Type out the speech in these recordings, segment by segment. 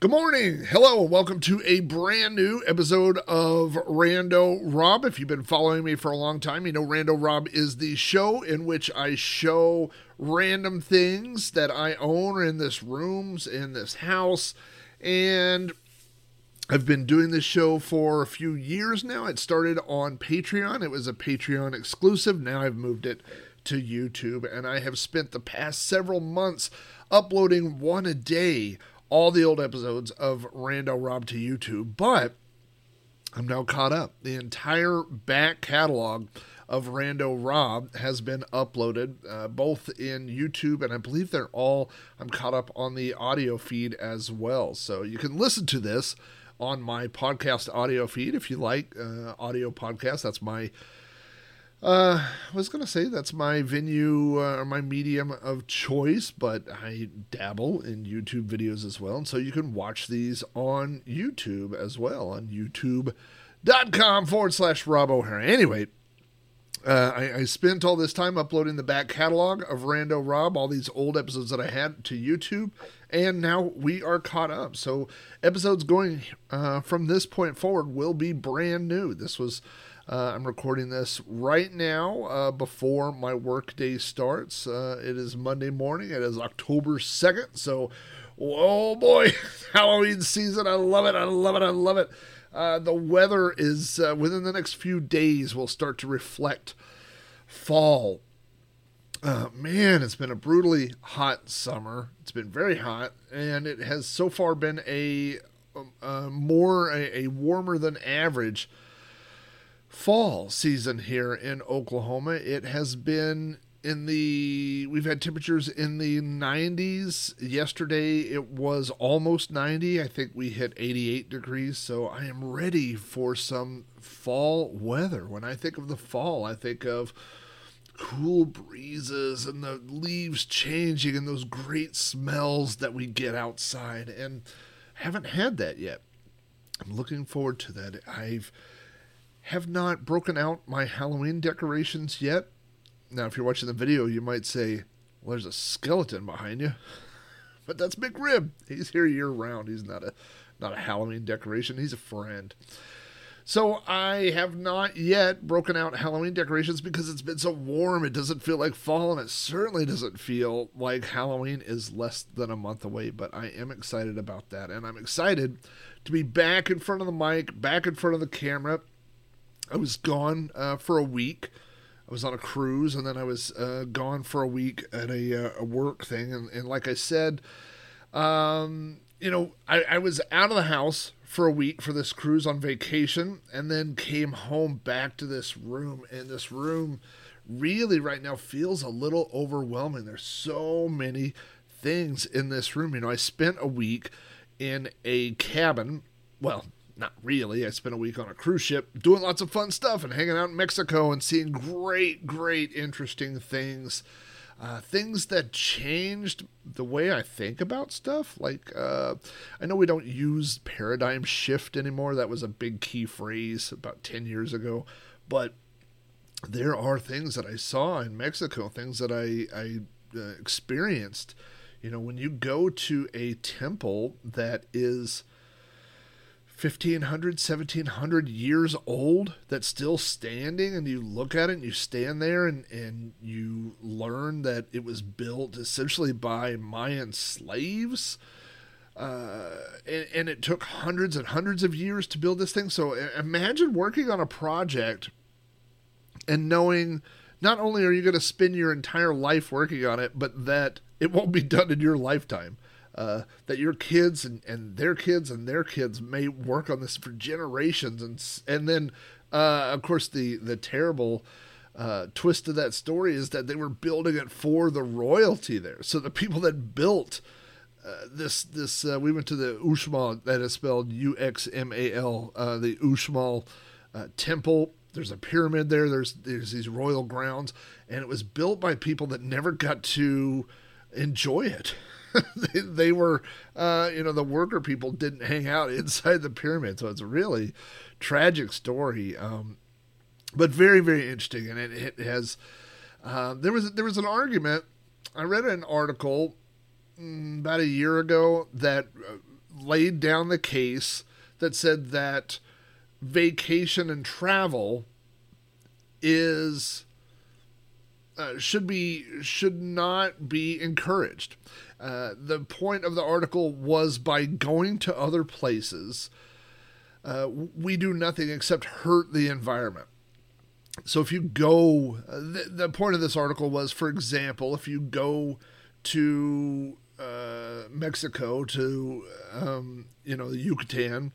Good morning. Hello, and welcome to a brand new episode of Rando Rob. If you've been following me for a long time, you know Rando Rob is the show in which I show random things that I own in this rooms, in this house. And I've been doing this show for a few years now. It started on Patreon, it was a Patreon exclusive. Now I've moved it to YouTube, and I have spent the past several months uploading one a day all the old episodes of Rando Rob to YouTube, but I'm now caught up. The entire back catalog of Rando Rob has been uploaded, uh, both in YouTube and I believe they're all, I'm caught up on the audio feed as well. So you can listen to this on my podcast audio feed if you like uh, audio podcasts. That's my uh, I was to say that's my venue uh, or my medium of choice, but I dabble in YouTube videos as well. And so you can watch these on YouTube as well on youtube.com forward slash Rob O'Hara. Anyway, uh, I, I, spent all this time uploading the back catalog of Rando Rob, all these old episodes that I had to YouTube, and now we are caught up. So episodes going uh, from this point forward will be brand new. This was uh, I'm recording this right now uh, before my workday starts. Uh, it is Monday morning. It is October 2nd. So, oh boy, Halloween season. I love it. I love it. I love it. Uh, the weather is uh, within the next few days will start to reflect fall. Uh, man, it's been a brutally hot summer. It's been very hot, and it has so far been a um, more a, a warmer than average fall season here in Oklahoma. It has been in the we've had temperatures in the 90s. Yesterday it was almost 90. I think we hit 88 degrees, so I am ready for some fall weather. When I think of the fall, I think of cool breezes and the leaves changing and those great smells that we get outside and haven't had that yet. I'm looking forward to that. I've have not broken out my Halloween decorations yet. Now, if you're watching the video, you might say, well, there's a skeleton behind you. But that's McRib. He's here year round. He's not a not a Halloween decoration. He's a friend. So I have not yet broken out Halloween decorations because it's been so warm. It doesn't feel like fall, and it certainly doesn't feel like Halloween is less than a month away. But I am excited about that, and I'm excited to be back in front of the mic, back in front of the camera, I was gone uh, for a week. I was on a cruise, and then I was uh, gone for a week at a, uh, a work thing. And, and, like I said, um, you know, I, I was out of the house for a week for this cruise on vacation, and then came home back to this room. And this room really, right now, feels a little overwhelming. There's so many things in this room. You know, I spent a week in a cabin. Well, not really. I spent a week on a cruise ship doing lots of fun stuff and hanging out in Mexico and seeing great, great, interesting things. Uh, things that changed the way I think about stuff. Like, uh, I know we don't use paradigm shift anymore. That was a big key phrase about 10 years ago. But there are things that I saw in Mexico, things that I, I uh, experienced. You know, when you go to a temple that is 1500 1700 years old that's still standing and you look at it and you stand there and, and you learn that it was built essentially by mayan slaves uh, and, and it took hundreds and hundreds of years to build this thing. So imagine working on a project and knowing not only are you going to spend your entire life working on it but that it won't be done in your lifetime uh, that your kids and, and their kids and their kids may work on this for generations. And and then uh, of course the the terrible uh, twist of that story is that they were building it for the royalty there. So the people that built uh, this this uh, we went to the Uxmal that is spelled U X M A L uh, the Uxmal temple. There's a pyramid there. There's there's these royal grounds. And it was built by people that never got to enjoy it they, they, were, uh, you know, the worker people didn't hang out inside the pyramid. So it's a really tragic story, um, but very, very interesting. And it, it has, uh, there was there was an argument. I read an article mm, about a year ago that uh, laid down the case that said that vacation and travel is uh, should be should not be encouraged. Uh, the point of the article was by going to other places, uh, we do nothing except hurt the environment. So if you go, uh, the, the point of this article was, for example, if you go to uh, Mexico to um, you know the Yucatan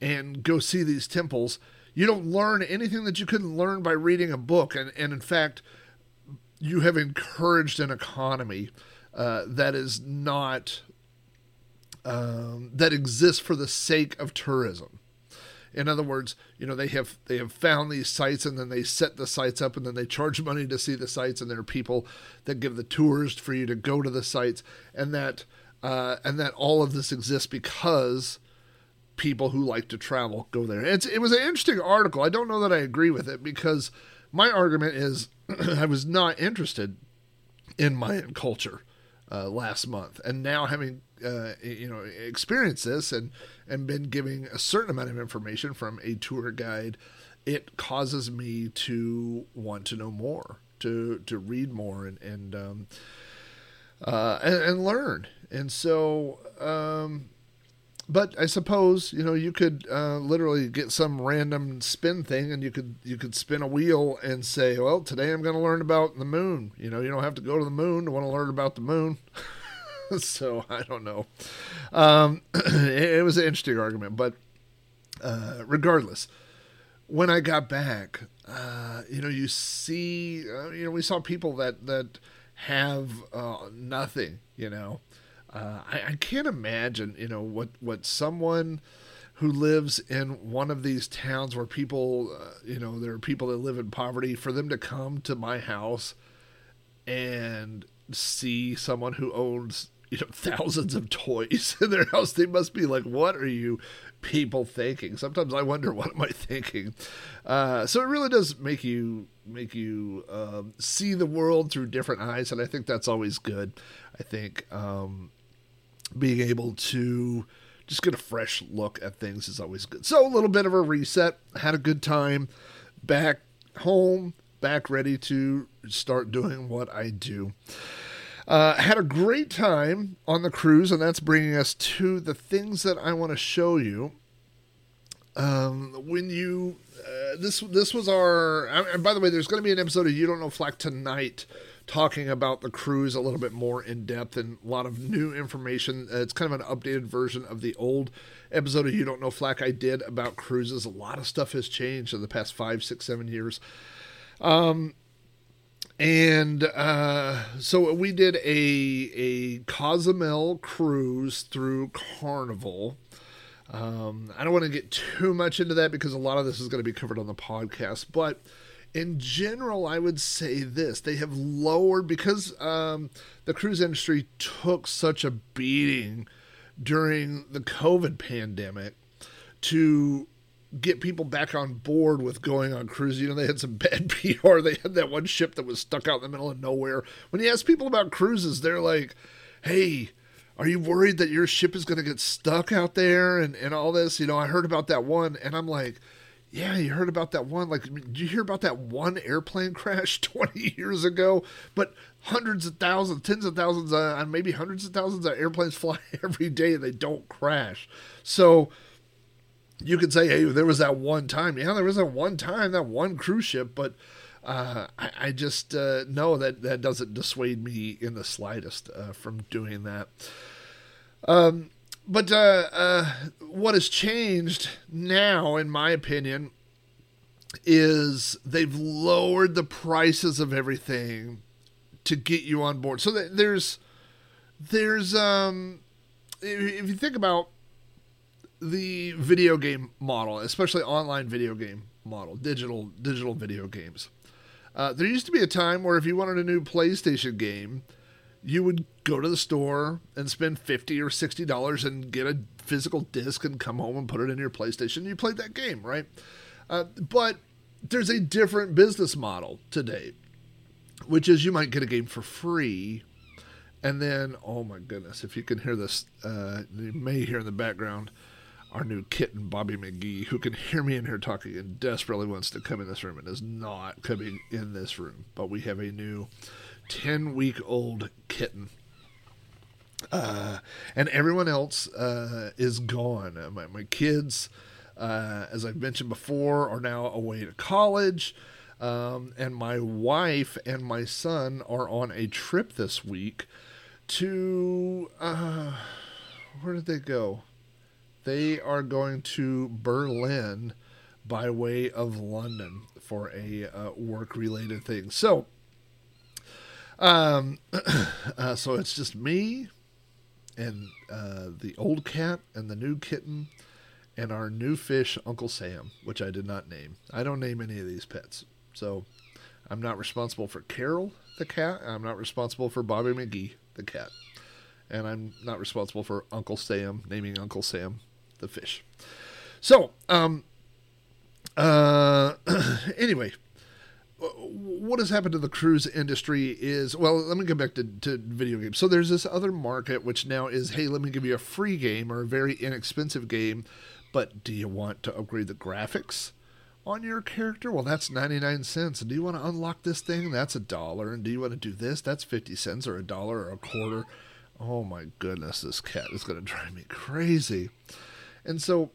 and go see these temples, you don't learn anything that you couldn't learn by reading a book, and and in fact you have encouraged an economy uh, that is not um, that exists for the sake of tourism. In other words, you know they have they have found these sites and then they set the sites up and then they charge money to see the sites and there are people that give the tours for you to go to the sites and that uh, and that all of this exists because people who like to travel go there. It's it was an interesting article. I don't know that I agree with it because my argument is I was not interested in Mayan culture uh, last month, and now having uh, you know experienced this and and been giving a certain amount of information from a tour guide, it causes me to want to know more, to to read more, and and um, uh, and, and learn. And so um, but I suppose you know you could uh, literally get some random spin thing, and you could you could spin a wheel and say, "Well, today I'm going to learn about the moon." You know, you don't have to go to the moon to want to learn about the moon. so I don't know. Um, it, it, was an interesting argument, but uh, regardless, when I got back, uh, you know, you see, uh, you know, we saw people that that have uh, nothing, you know uh, I, I can't imagine, you know, what what someone who lives in one of these towns where people, uh, you know, there are people that live in poverty, for them to come to my house and see someone who owns, you know, thousands of toys in their house, they must be like, what are you people thinking? Sometimes I wonder, what am I thinking? Uh, so it really does make you make you um, see the world through different eyes, and I think that's always good. I think um, being able to just get a fresh look at things is always good. So a little bit of a reset. Had a good time. Back home, back ready to start doing what I do. Uh, had a great time on the cruise, and that's bringing us to the things that I want to show you. Um, when you uh, this this was our and by the way, there's going to be an episode of You Don't Know Flack tonight talking about the cruise a little bit more in depth and a lot of new information. Uh, it's kind of an updated version of the old episode of You Don't Know Flack I did about cruises. A lot of stuff has changed in the past five, six, seven years. Um, and uh, so we did a a Cozumel cruise through Carnival. Um, I don't want to get too much into that because a lot of this is going to be covered on the podcast, but in general, I would say this: they have lowered because um, the cruise industry took such a beating during the COVID pandemic to get people back on board with going on cruises. You know, they had some bad PR. They had that one ship that was stuck out in the middle of nowhere. When you ask people about cruises, they're like, "Hey." Are you worried that your ship is going to get stuck out there and, and all this? You know, I heard about that one, and I'm like, yeah, you heard about that one. Like, did you hear about that one airplane crash 20 years ago? But hundreds of thousands, tens of thousands, uh, and maybe hundreds of thousands of airplanes fly every day and they don't crash. So you could say, hey, there was that one time. Yeah, there was that one time, that one cruise ship, but uh, I, I, just uh, know that that doesn't dissuade me in the slightest uh, from doing that. Um, but uh, uh, what has changed now, in my opinion, is they've lowered the prices of everything to get you on board. So there's there's um if you think about the video game model, especially online video game model, digital digital video games. Uh, there used to be a time where if you wanted a new PlayStation game, you would go to the store and spend 50 or 60 dollars and get a physical disc and come home and put it in your playstation you played that game right uh, but there's a different business model today which is you might get a game for free And then, oh my goodness, if you can hear this, uh, you may hear in the background our new kitten, Bobby McGee, who can hear me in here talking and desperately wants to come in this room and is not coming in this room. But we have a new 10 week old kitten. Uh, and everyone else uh, is gone. Uh, my, my kids, uh, as I've mentioned before, are now away to college. Um, and my wife and my son are on a trip this week to. Uh, where did they go? They are going to Berlin by way of London for a uh, work related thing. So, um, uh, so it's just me and uh, the old cat and the new kitten and our new fish, Uncle Sam, which I did not name. I don't name any of these pets. So I'm not responsible for Carol, the cat. I'm not responsible for Bobby McGee, the cat. And I'm not responsible for Uncle Sam, naming Uncle Sam, the fish. So, um, uh, anyway, what has happened to the cruise industry is well let me get back to, to video games. So there's this other market which now is hey let me give you a free game or a very inexpensive game but do you want to upgrade the graphics on your character? Well that's 99 cents. And do you want to unlock this thing? That's a dollar. And do you want to do this? That's 50 cents or a dollar or a quarter. Oh my goodness this cat is going to drive me crazy. And so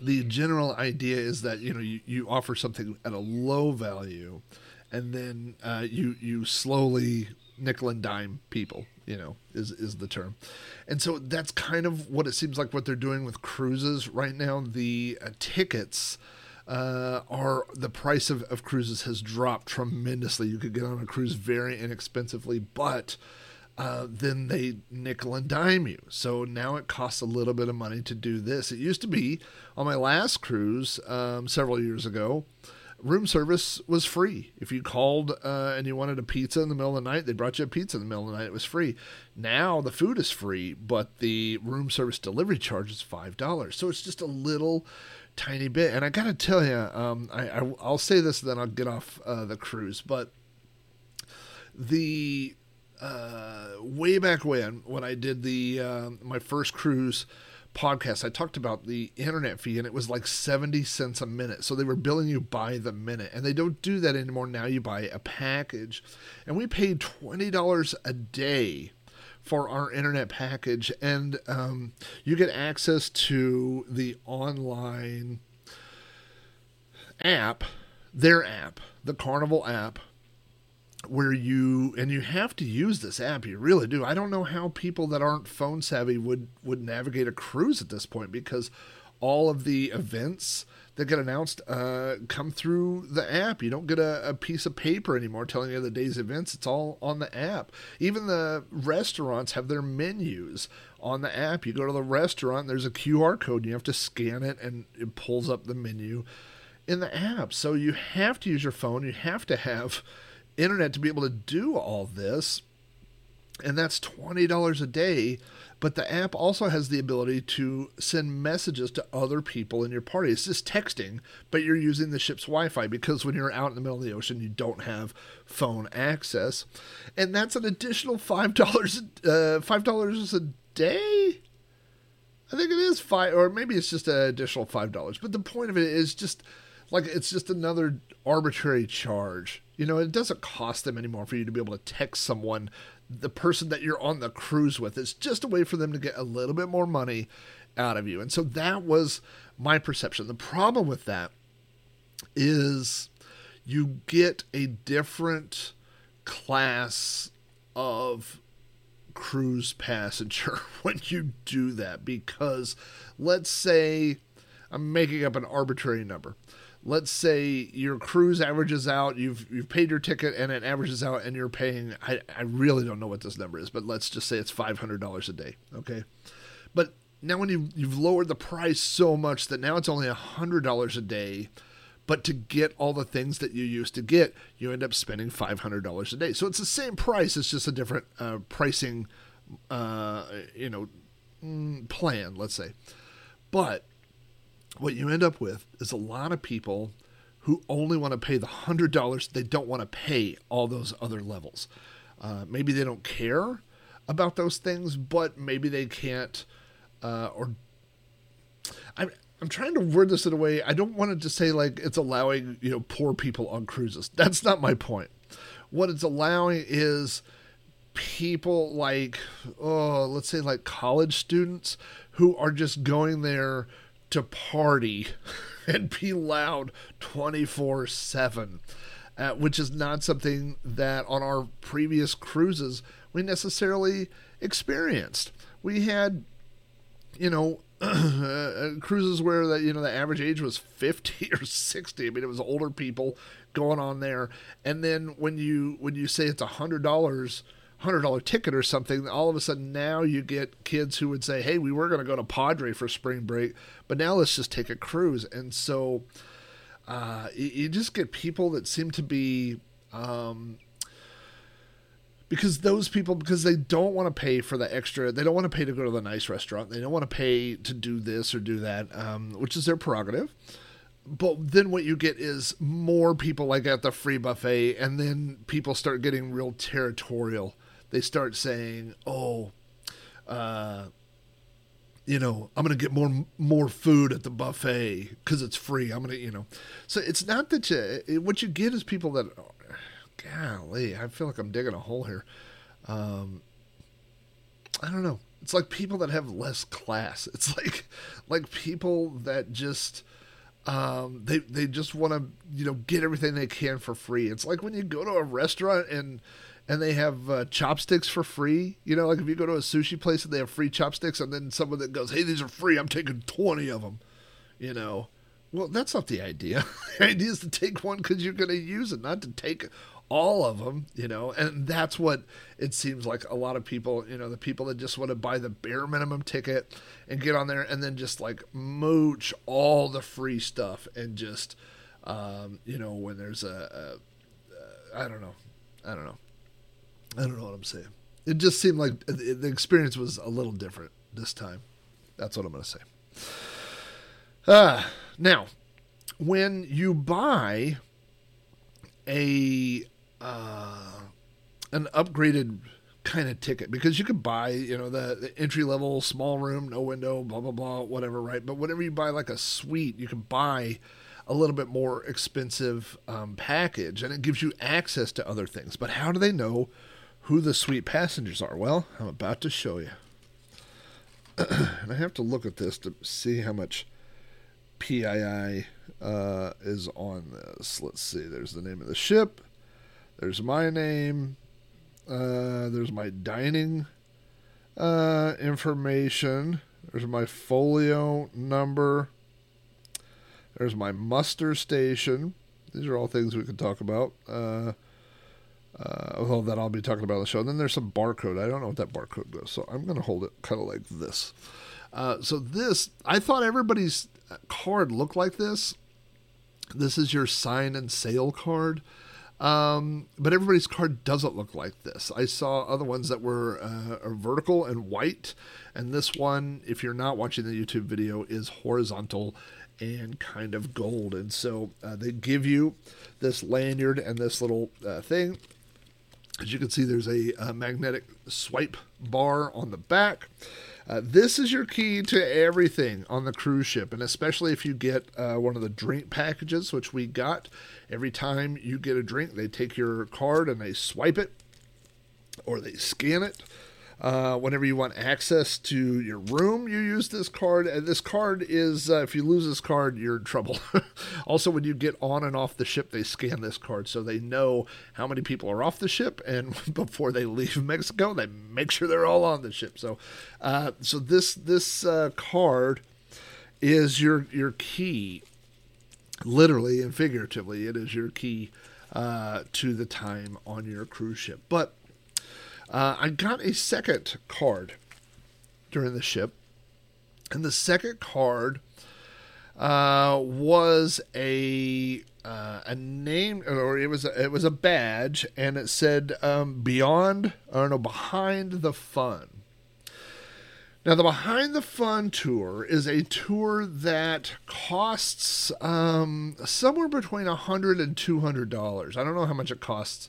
the general idea is that you know you, you offer something at a low value and then uh, you you slowly nickel and dime people you know is is the term. And so that's kind of what it seems like what they're doing with cruises right now. The uh, tickets uh, are the price of, of cruises has dropped tremendously. You could get on a cruise very inexpensively but uh, then they nickel and dime you. So now it costs a little bit of money to do this. It used to be on my last cruise um, several years ago, room service was free. If you called uh, and you wanted a pizza in the middle of the night, they brought you a pizza in the middle of the night. It was free. Now the food is free, but the room service delivery charge is $5. So it's just a little tiny bit. And I got to tell you, um, I, will say this, then I'll get off uh, the cruise. But the uh, way back when, when I did the uh, my first cruise podcast, I talked about the internet fee, and it was like seventy cents a minute. So they were billing you by the minute, and they don't do that anymore. Now you buy a package, and we paid twenty dollars a day for our internet package, and um, you get access to the online app, their app, the Carnival app where you and you have to use this app you really do. I don't know how people that aren't phone savvy would would navigate a cruise at this point because all of the events that get announced uh, come through the app. You don't get a, a, piece of paper anymore telling you the day's events. It's all on the app. Even the restaurants have their menus on the app. You go to the restaurant there's a qr code. And you have to scan it and it pulls up the menu in the app. So you have to use your phone. You have to have internet to be able to do all this. And that's $20 a day. But the app also has the ability to send messages to other people in your party. It's just texting, but you're using the ship's Wi Fi because when you're out in the middle of the ocean, you don't have phone access. And that's an additional $5, uh, $5 a day. I think it is five, or maybe it's just an additional five dollars. But the point of it is just like it's just another arbitrary charge. You know, it doesn't cost them anymore for you to be able to text someone, the person that you're on the cruise with. It's just a way for them to get a little bit more money out of you. And so that was my perception. The problem with that is you get a different class of cruise passenger when you do that because let's say I'm making up an arbitrary number let's say your cruise averages out you've you've paid your ticket and it averages out and you're paying I, I really don't know what this number is but let's just say it's $500 a day okay? But now when you you've lowered the price so much that now it's only $100 a day but to get all the things that you used to get you end up spending $500 a day. So it's the same price it's just a different uh, pricing uh, you know mm, plan let's say. But what you end up with is a lot of people who only want to pay the hundred dollars. They don't want to pay all those other levels. Uh, maybe they don't care about those things, but maybe they can't, uh, or I'm I'm trying to word this in a way. I don't want it to say like it's allowing you know poor people on cruises. That's not my point. What it's allowing is people like oh let's say like college students who are just going there to party and be loud 24 7 uh, which is not something that on our previous cruises we necessarily experienced. We had, you know, uh, cruises where the you know the average age was 50 or 60 i mean it was older people going on there and then when you when you say it's a hundred dollars hundred dollar ticket or something all of a sudden now you get kids who would say hey we were going to go to padre for spring break but now let's just take a cruise. And so uh, you, just get people that seem to be um, because those people because they don't want to pay for the extra they don't want to pay to go to the nice restaurant they don't want to pay to do this or do that um, which is their prerogative. But then what you get is more people like at the free buffet and then people start getting real territorial they start saying oh uh, you know, I'm going to get more more food at the buffet because it's free. I'm going to, you know, so it's not that you. What you get is people that, golly, I feel like I'm digging a hole here. Um, I don't know. It's like people that have less class. It's like like people that just um, they they just want to you know get everything they can for free. It's like when you go to a restaurant and and they have uh, chopsticks for free. You know, like if you go to a sushi place and they have free chopsticks, and then someone that goes, "Hey, these are free. I'm taking twenty of them." You know, well, that's not the idea. the idea is to take one because you're going to use it, not to take all of them. You know, and that's what it seems like a lot of people. You know, the people that just want to buy the bare minimum ticket and get on there, and then just like mooch all the free stuff, and just, um, you know, when there's a, a, a I don't know, I don't know I don't know what I'm saying. It just seemed like the experience was a little different this time. That's what I'm going to say. Uh, now, when you buy a uh, an upgraded kind of ticket, because you could buy, you know, the, the entry level, small room, no window, blah blah blah, whatever, right? But whenever you buy like a suite, you can buy a little bit more expensive um, package, and it gives you access to other things. But how do they know who the suite passengers are. Well, I'm about to show you. and I have to look at this to see how much PII uh, is on this. Let's see. There's the name of the ship. There's my name. Uh, there's my dining uh, information. There's my folio number. There's my muster station. These are all things we could talk about. Uh, although that I'll be talking about on the show. And then there's some barcode. I don't know what that barcode does, so I'm going to hold it kind of like this. Uh, so this, I thought everybody's card looked like this. This is your sign and sail card. Um, but everybody's card doesn't look like this. I saw other ones that were uh, vertical and white, and this one, if you're not watching the YouTube video, is horizontal and kind of gold. And so uh, they give you this lanyard and this little uh, thing. As you can see, there's a, a magnetic swipe bar on the back. Uh, this is your key to everything on the cruise ship, and especially if you get uh, one of the drink packages, which we got. Every time you get a drink, they take your card and they swipe it or they scan it. Uh, whenever you want access to your room, you use this card. And this card is, uh, if you lose this card, you're in trouble. also, when you get on and off the ship, they scan this card so they know how many people are off the ship. And before they leave Mexico, they make sure they're all on the ship. So, uh, so this this uh, card is your your key, literally and figuratively. It is your key uh, to the time on your cruise ship. But uh, I got a second card during the ship, and the second card uh, was a uh, a name, or it was a, it was a badge, and it said um, "Beyond," or no, "Behind the Fun." Now, the Behind the Fun tour is a tour that costs um, somewhere between $100 and $200. I don't know how much it costs.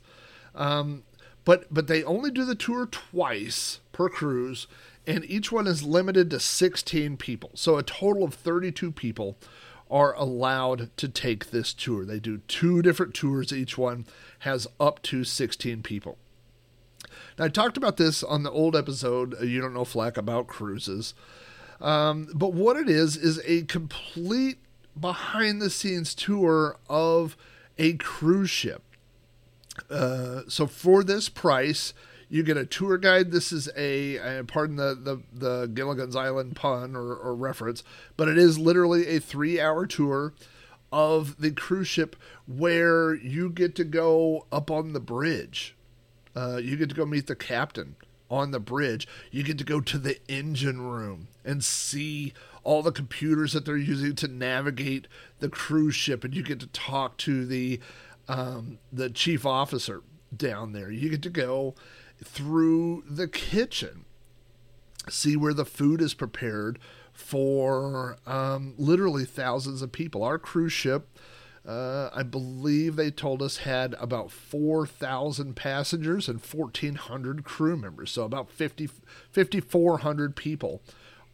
Um, but but they only do the tour twice per cruise, and each one is limited to 16 people. So a total of 32 people are allowed to take this tour. They do two different tours, each one has up to 16 people. Now, I talked about this on the old episode, uh, You Don't Know Flack, about cruises. Um, but what it is, is a complete behind the scenes tour of a cruise ship. Uh, so for this price, you get a tour guide. This is a, uh, pardon the, the, the Gilligan's Island pun or, or reference, but it is literally a three hour tour of the cruise ship where you get to go up on the bridge. Uh, you get to go meet the captain on the bridge. You get to go to the engine room and see all the computers that they're using to navigate the cruise ship, and you get to talk to the um, the chief officer down there. You get to go through the kitchen, see where the food is prepared for um, literally thousands of people. Our cruise ship. Uh, I believe they told us had about 4,000 passengers and 1,400 crew members. So about 50, 5,400 people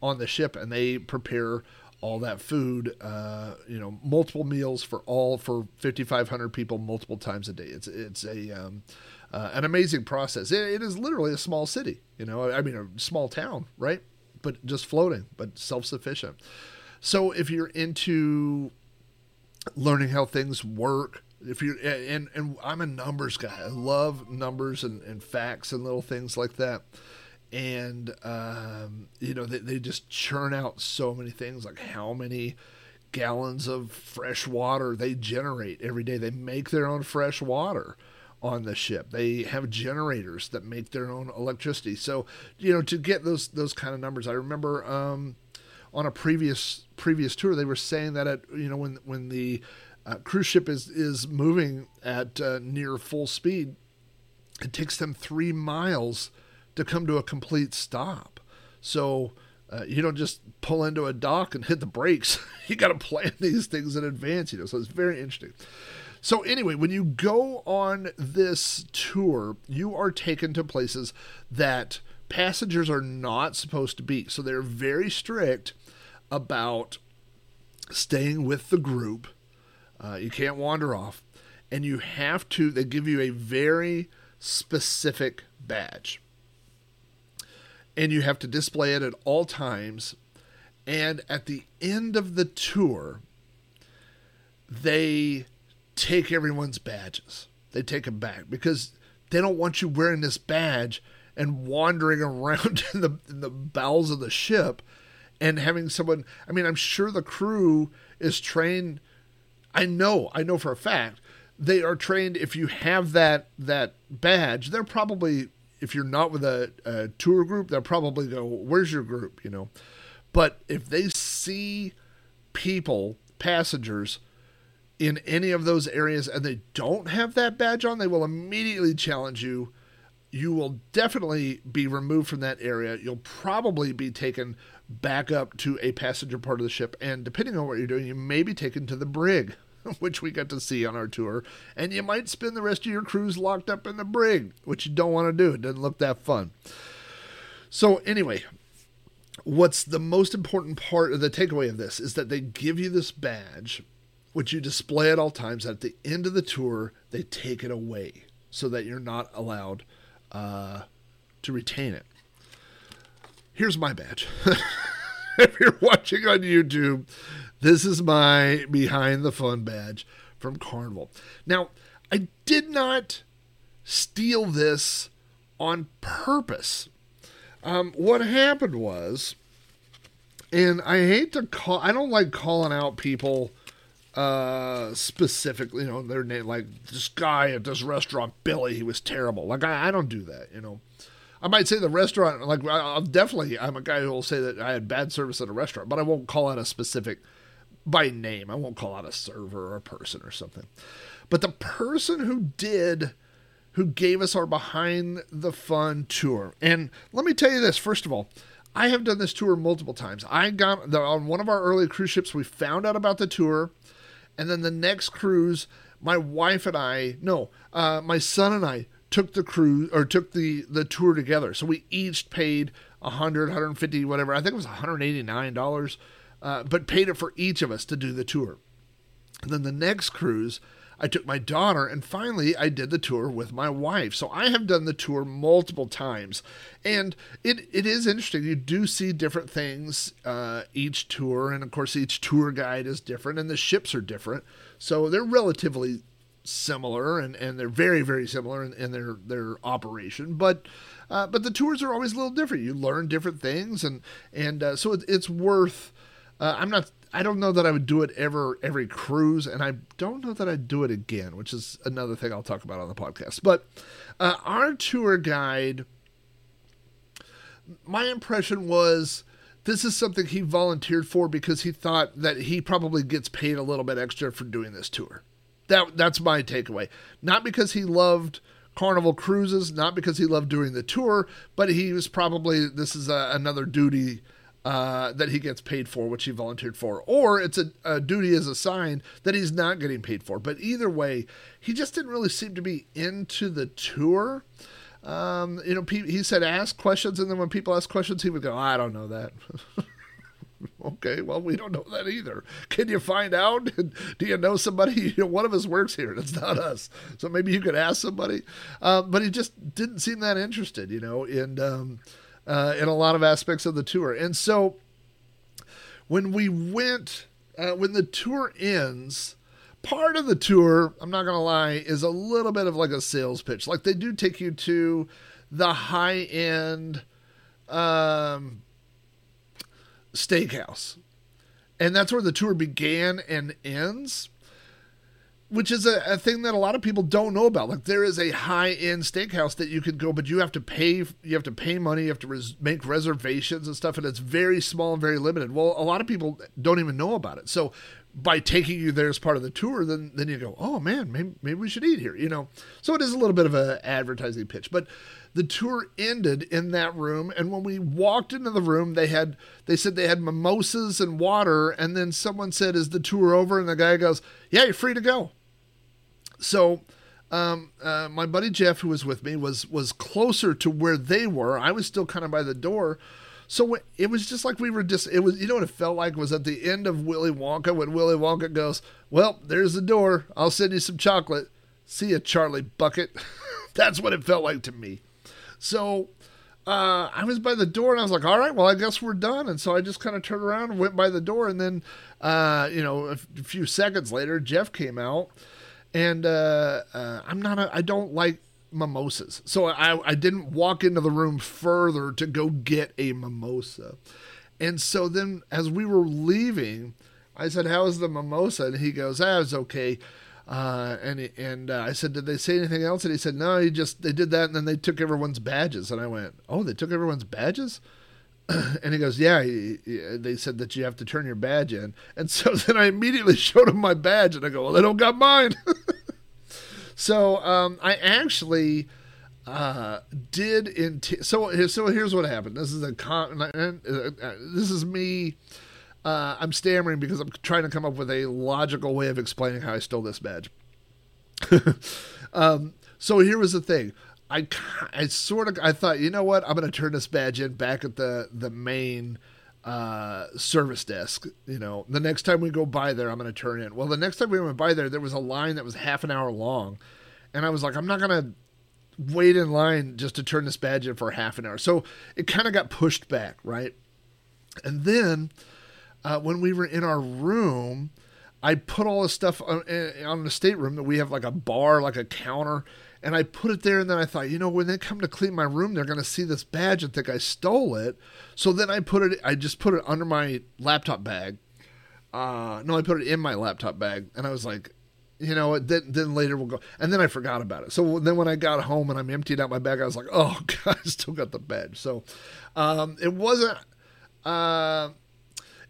on the ship, and they prepare all that food, uh, you know, multiple meals for all for 5,500 people multiple times a day. It's it's a um, uh, an amazing process. It, it is literally a small city, you know, I mean a small town, right? But just floating, but self sufficient. So if you're into learning how things work, if you and and I'm a numbers guy. I love numbers and, and facts and little things like that and um, you know they, they just churn out so many things like how many gallons of fresh water they generate every day. They make their own fresh water on the ship. They have generators that make their own electricity. So you know to get those those kind of numbers i remember um, on a previous previous tour they were saying that at you know when when the uh, cruise ship is is moving at uh, near full speed it takes them three miles to come to a complete stop. So uh, you don't just pull into a dock and hit the brakes. you got to plan these things in advance, you know. So it's very interesting. So anyway, when you go on this tour, you are taken to places that passengers are not supposed to be. So they're very strict about staying with the group. Uh, you can't wander off, and you have to. They give you a very specific badge and you have to display it at all times. And at the end of the tour, they take everyone's badges. They take them back because they don't want you wearing this badge and wandering around in the in the bowels of the ship and having someone I mean I'm sure the crew is trained I know I know for a fact they are trained if you have that that badge they're probably if you're not with a, a tour group, they'll probably go, "Where's your group?" You know. But if they see people, passengers, in any of those areas and they don't have that badge on, they will immediately challenge you. You will definitely be removed from that area. You'll probably be taken back up to a passenger part of the ship. And depending on what you're doing, you may be taken to the brig which we got to see on our tour, and you might spend the rest of your cruise locked up in the brig, which you don't want to do. It doesn't look that fun. So, anyway, what's the most important part of the takeaway of this is that they give you this badge, which you display at all times. At the end of the tour, they take it away so that you're not allowed uh, to retain it. Here's my badge. if you're watching on YouTube, this is my behind the fun badge from Carnival. Now, I did not steal this on purpose. Um, what happened was, and I hate to call, I don't like calling out people uh specifically you know their name like this guy at this restaurant billy he was terrible like I, I don't do that you know I might say the restaurant, like I'll definitely, I'm a guy who will say that I had bad service at a restaurant, but I won't call out a specific by name. I won't call out a server or a person or something. But the person who did, who gave us our behind the fun tour, and let me tell you this first of all, I have done this tour multiple times. I got on one of our early cruise ships, we found out about the tour, and then the next cruise, my wife and I, no, uh, my son and I took the cruise or took the the tour together. So we each paid 100, 150, whatever. I think it was 189 dollars, uh, but paid it for each of us to do the tour. And then the next cruise, I took my daughter, and finally I did the tour with my wife. So I have done the tour multiple times, and it it is interesting. You do see different things uh, each tour, and of course each tour guide is different, and the ships are different. So they're relatively similar, and, and they're very very similar in, in their their operation, but. Uh, but the tours are always a little different. You learn different things, and and uh, so it, it's worth. Uh, I'm not I don't know that I would do it ever every cruise, and I don't know that I'd do it again, which is another thing I'll talk about on the podcast. But uh, our tour guide, my impression was this is something he volunteered for because he thought that he probably gets paid a little bit extra for doing this tour. That that's my takeaway. Not because he loved Carnival cruises, not because he loved doing the tour, but he was probably this is a, another duty uh, that he gets paid for, which he volunteered for, or it's a, a duty as assigned that he's not getting paid for. But either way, he just didn't really seem to be into the tour. Um, you know, he said ask questions, and then when people ask questions, he would go, "I don't know that." okay, well, we don't know that either. Can you find out? Do you know somebody? You know, one of us works here, it's not us. So maybe you could ask somebody. Uh, but he just didn't seem that interested, you know, and. Um, uh, in a lot of aspects of the tour. And so when we went, uh, when the tour ends, part of the tour, I'm not going to lie, is a little bit of like a sales pitch. Like they do take you to the high end um, steakhouse. And that's where the tour began and ends which is a, a, thing that a lot of people don't know about. Like there is a high end steakhouse that you could go, but you have to pay. You have to pay money. You have to res- make reservations and stuff, and it's very small and very limited. Well, a lot of people don't even know about it. So by taking you there as part of the tour, then then you go, oh man, maybe maybe we should eat here. You know. So it is a little bit of an advertising pitch, but the tour ended in that room and when we walked into the room they had they said they had mimosas and water and then someone said is the tour over and the guy goes yeah you're free to go so um, uh, my buddy Jeff, who was with me, was was closer to where they were. I was still kind of by the door. So it was just like we were just, it was, you know what it felt like was at the end of Willy Wonka when Willy Wonka goes, Well, there's the door. I'll send you some chocolate. See you, Charlie Bucket. That's what it felt like to me. So uh, I was by the door and I was like, All right, well, I guess we're done. And so I just kind of turned around and went by the door. And then, uh, you know, a, f- a few seconds later, Jeff came out and uh, uh, I'm not a, I don't like mimosas, so I I didn't walk into the room further to go get a mimosa, and so then as we were leaving, I said, "How's the mimosa?" And he goes, "Ah, it's okay." Uh, and and uh, I said, "Did they say anything else?" And he said, "No, he just they did that, and then they took everyone's badges." And I went, "Oh, they took everyone's badges." and he goes, "Yeah." He, he, they said that you have to turn your badge in, and so then I immediately showed him my badge, and I go, "Well, they don't got mine." so um, I actually uh, did in t- so so here's what happened. This is a con- uh, uh, this is me. Uh, I'm stammering because I'm trying to come up with a logical way of explaining how I stole this badge. um, so here was the thing. I, I sort of I thought you know what I'm to turn this badge in back at the the main uh, service desk. You know, the next time we go by there, I'm going to turn in. Well, the next time we went by there, there was a line that was half an hour long, and I was like, I'm not going to wait in line just to turn this badge in for half an hour. So it kind of got pushed back, right? And then uh, when we were in our room, I put all the stuff on, eh, on the stateroom that we have like a bar, like a counter and I put it there, and then I thought, you know, when they come to clean my room, they're going to see this badge and think I stole it. So then I put it, I just put it under my laptop bag. Uh, no, I put it in my laptop bag, and I was like, you know, then, then later we'll go. And then I forgot about it. So then when I got home and I'm emptied out my bag, I was like, oh, God, I still got the badge. So um, it wasn't. Uh,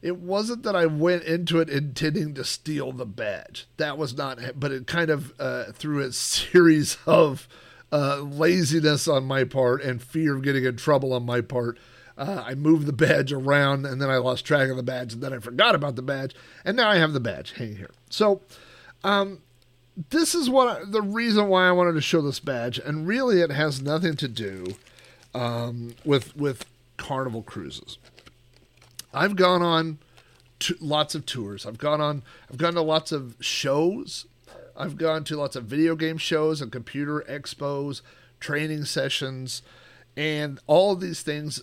it wasn't that I went into it intending to steal the badge. That was not, but it kind of uh, through a series of uh, laziness on my part and fear of getting in trouble on my part. Uh, I moved the badge around and then I lost track of the badge and then I forgot about the badge and now I have the badge hanging here. So, um, this is what I, the reason why I wanted to show this badge, and really it has nothing to do um, with with Carnival cruises. I've gone on to lots of tours. I've gone on. I've gone to lots of shows. I've gone to lots of video game shows and computer expos, training sessions, and all of these things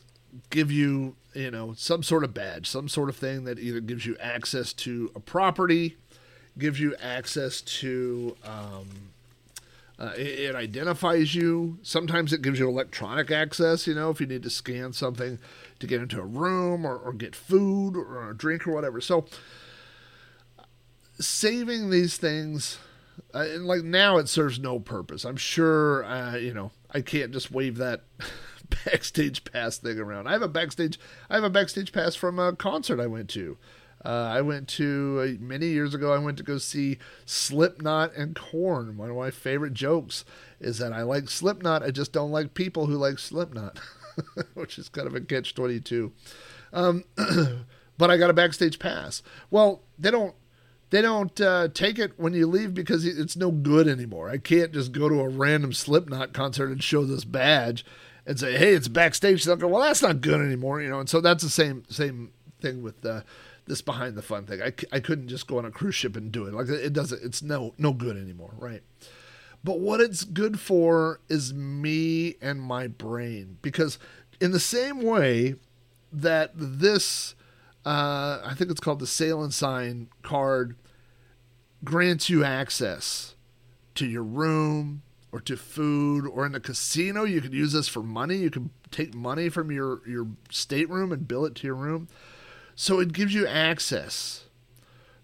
give you, you know, some sort of badge, some sort of thing that either gives you access to a property, gives you access to um, uh, it, it, identifies you. Sometimes it gives you electronic access, you know, if you need to scan something to get into a room or, or get food or a drink or whatever. So, saving these things, uh, and like now it serves no purpose. I'm sure, uh, you know, I can't just wave that. backstage pass thing around. I have a backstage I have a backstage pass from a concert I went to. Uh, I went to uh, many years ago. I went to go see Slipknot and Korn. One of my favorite jokes is that I like Slipknot. I just don't like people who like Slipknot, which is kind of a catch twenty two. Um, but I got a backstage pass. Well, they don't they don't uh, take it when you leave because it's no good anymore. I can't just go to a random Slipknot concert and show this badge and say, "Hey, it's backstage." They'll go, "Well, that's not good anymore," you know. And so that's the same same thing with the this behind the fun thing. I, I couldn't just go on a cruise ship and do it. Like it doesn't. It's no no good anymore, right? But what it's good for is me and my brain because in the same way that this, uh, I think it's called the Sail and Sign card, grants you access to your room or to food or in the casino. You can use this for money. You can take money from your your stateroom and bill it to your room. So it gives you access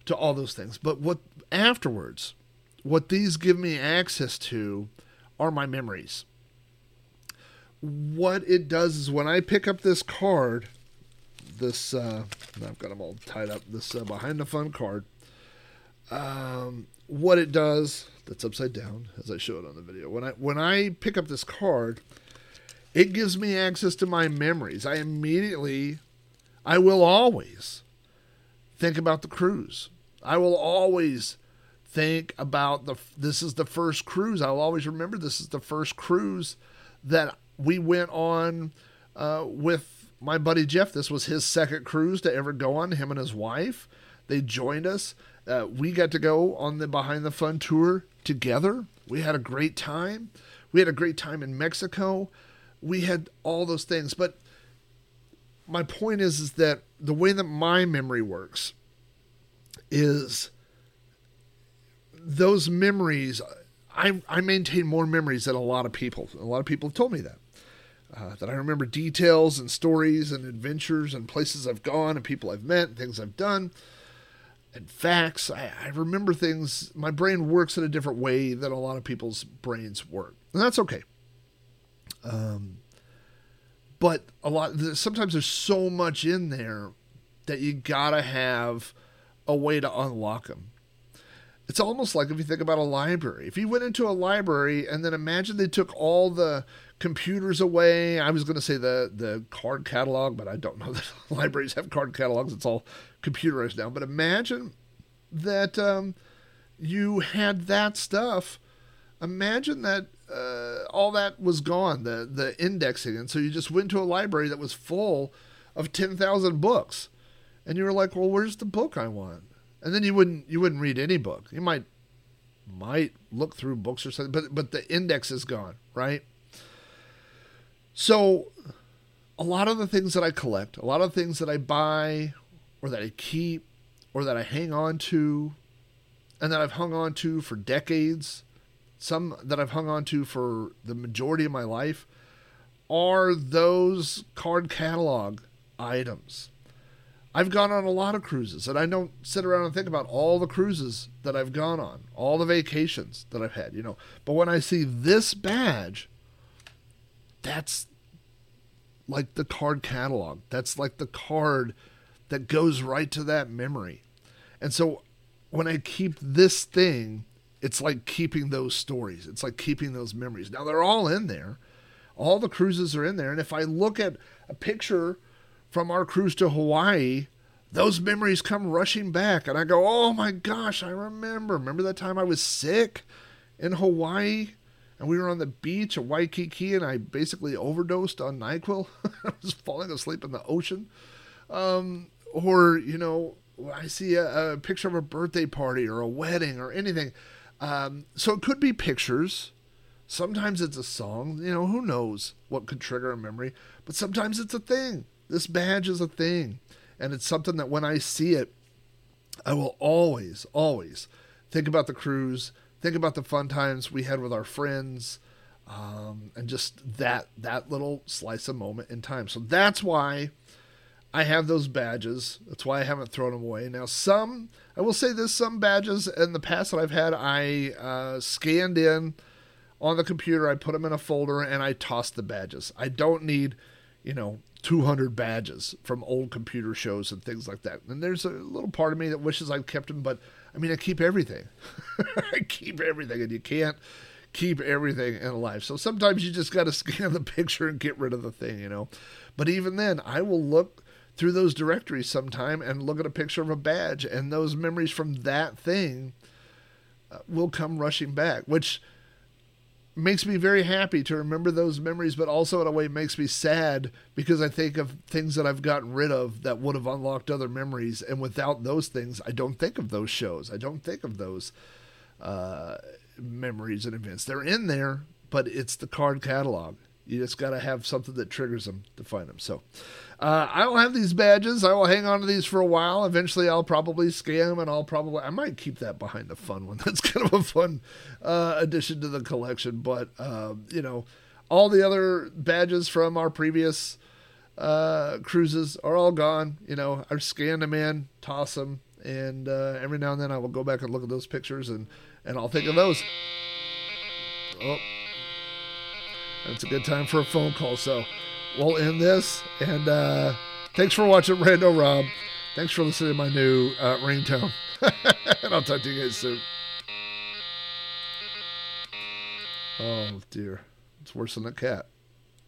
to all those things. But what afterwards, what these give me access to are my memories. What it does is when I pick up this card, this uh, I've got them all tied up. This uh, behind the fun card. Um, what it does, that's upside down, as I showed on the video. When I when I pick up this card, it gives me access to my memories. I immediately I will always think about the cruise. I will always think about the this is the first cruise. I'll always remember this is the first cruise that we went on uh, with my buddy Jeff. This was his second cruise to ever go on. Him and his wife they joined us. Uh, we got to go on the Behind the Fun tour together. We had a great time. We had a great time in Mexico. We had all those things, but my point is is that the way that my memory works is those memories I, I maintain more memories than a lot of people. A lot of people have told me that. Uh, that I remember details and stories and adventures and places I've gone and people I've met and things I've done and facts. I, I remember things. My brain works in a different way than a lot of people's brains work. And that's okay. Um, but a lot sometimes there's so much in there that you gotta have a way to unlock them it's almost like if you think about a library. If you went into a library and then imagine they took all the computers away i was going to say the the card catalog but i don't know that libraries have card catalogs. It's all computerized now. But imagine that um, you had that stuff. Imagine that uh, all that was gone, the the indexing, and so you just went to a library that was full of ten thousand books, and you were like, "Well, where's the book I want?" And then you wouldn't you wouldn't read any book. You might might look through books or something, but but the index is gone, right? So, a lot of the things that I collect, a lot of things that I buy, or that I keep, or that I hang on to, and that I've hung on to for decades some that I've hung on to for the majority of my life, are those card catalog items. I've gone on a lot of cruises, and I don't sit around and think about all the cruises that I've gone on, all the vacations that I've had, you know. But when I see this badge, that's like the card catalog. That's like the card that goes right to that memory. And so when I keep this thing, it's like keeping those stories. It's like keeping those memories. Now they're all in there. All the cruises are in there. And if I look at a picture from our cruise to Hawaii those memories come rushing back. And I go, oh my gosh, I remember. Remember that time I was sick in Hawaii? and we were on the beach at Waikiki, and I basically overdosed on Nyquil. I was falling asleep in the ocean. Um, or you know, I see a, a, picture of a birthday party or a wedding or anything. Um, so it could be pictures. Sometimes it's a song. You know, who knows what could trigger a memory? But sometimes it's a thing. This badge is a thing, and it's something that when I see it, I will always, always think about the cruise think about the fun times we had with our friends, um, and just that that little slice of moment in time. So that's why I have those badges. That's why I haven't thrown them away. Now, some I will say this: some badges in the past that I've had, I uh, scanned in on the computer. I put them in a folder and I tossed the badges. I don't need, you know, 200 badges from old computer shows and things like that. And there's a little part of me that wishes I'd kept them, but I mean, I keep everything. I keep everything, and you can't keep everything in life. So sometimes you just got to scan the picture and get rid of the thing, you know. But even then, I will look through those directories sometime and look at a picture of a badge, and those memories from that thing uh, will come rushing back, which makes me very happy to remember those memories, but also in a way makes me sad because I think of things that I've gotten rid of that would have unlocked other memories. And without those things, I don't think of those shows. I don't think of those uh, memories and events. They're in there, but it's the card catalog. You just got to have something that triggers them to find them. So uh, I will have these badges. I will hang on to these for a while. Eventually, I'll probably scan them, and I'll probably I might keep that behind the fun one. That's kind of a fun uh, addition to the collection. But uh, you know, all the other badges from our previous uh, cruises are all gone. You know, I scan them in, toss them, and uh, every now and then I will go back and look at those pictures, and and I'll think of those. Oh. It's a good time for a phone call. So we'll end this. And uh, thanks for watching Rando Rob. Thanks for listening to my new uh, ringtone. and I'll talk to you guys soon. Oh, dear. It's worse than a cat.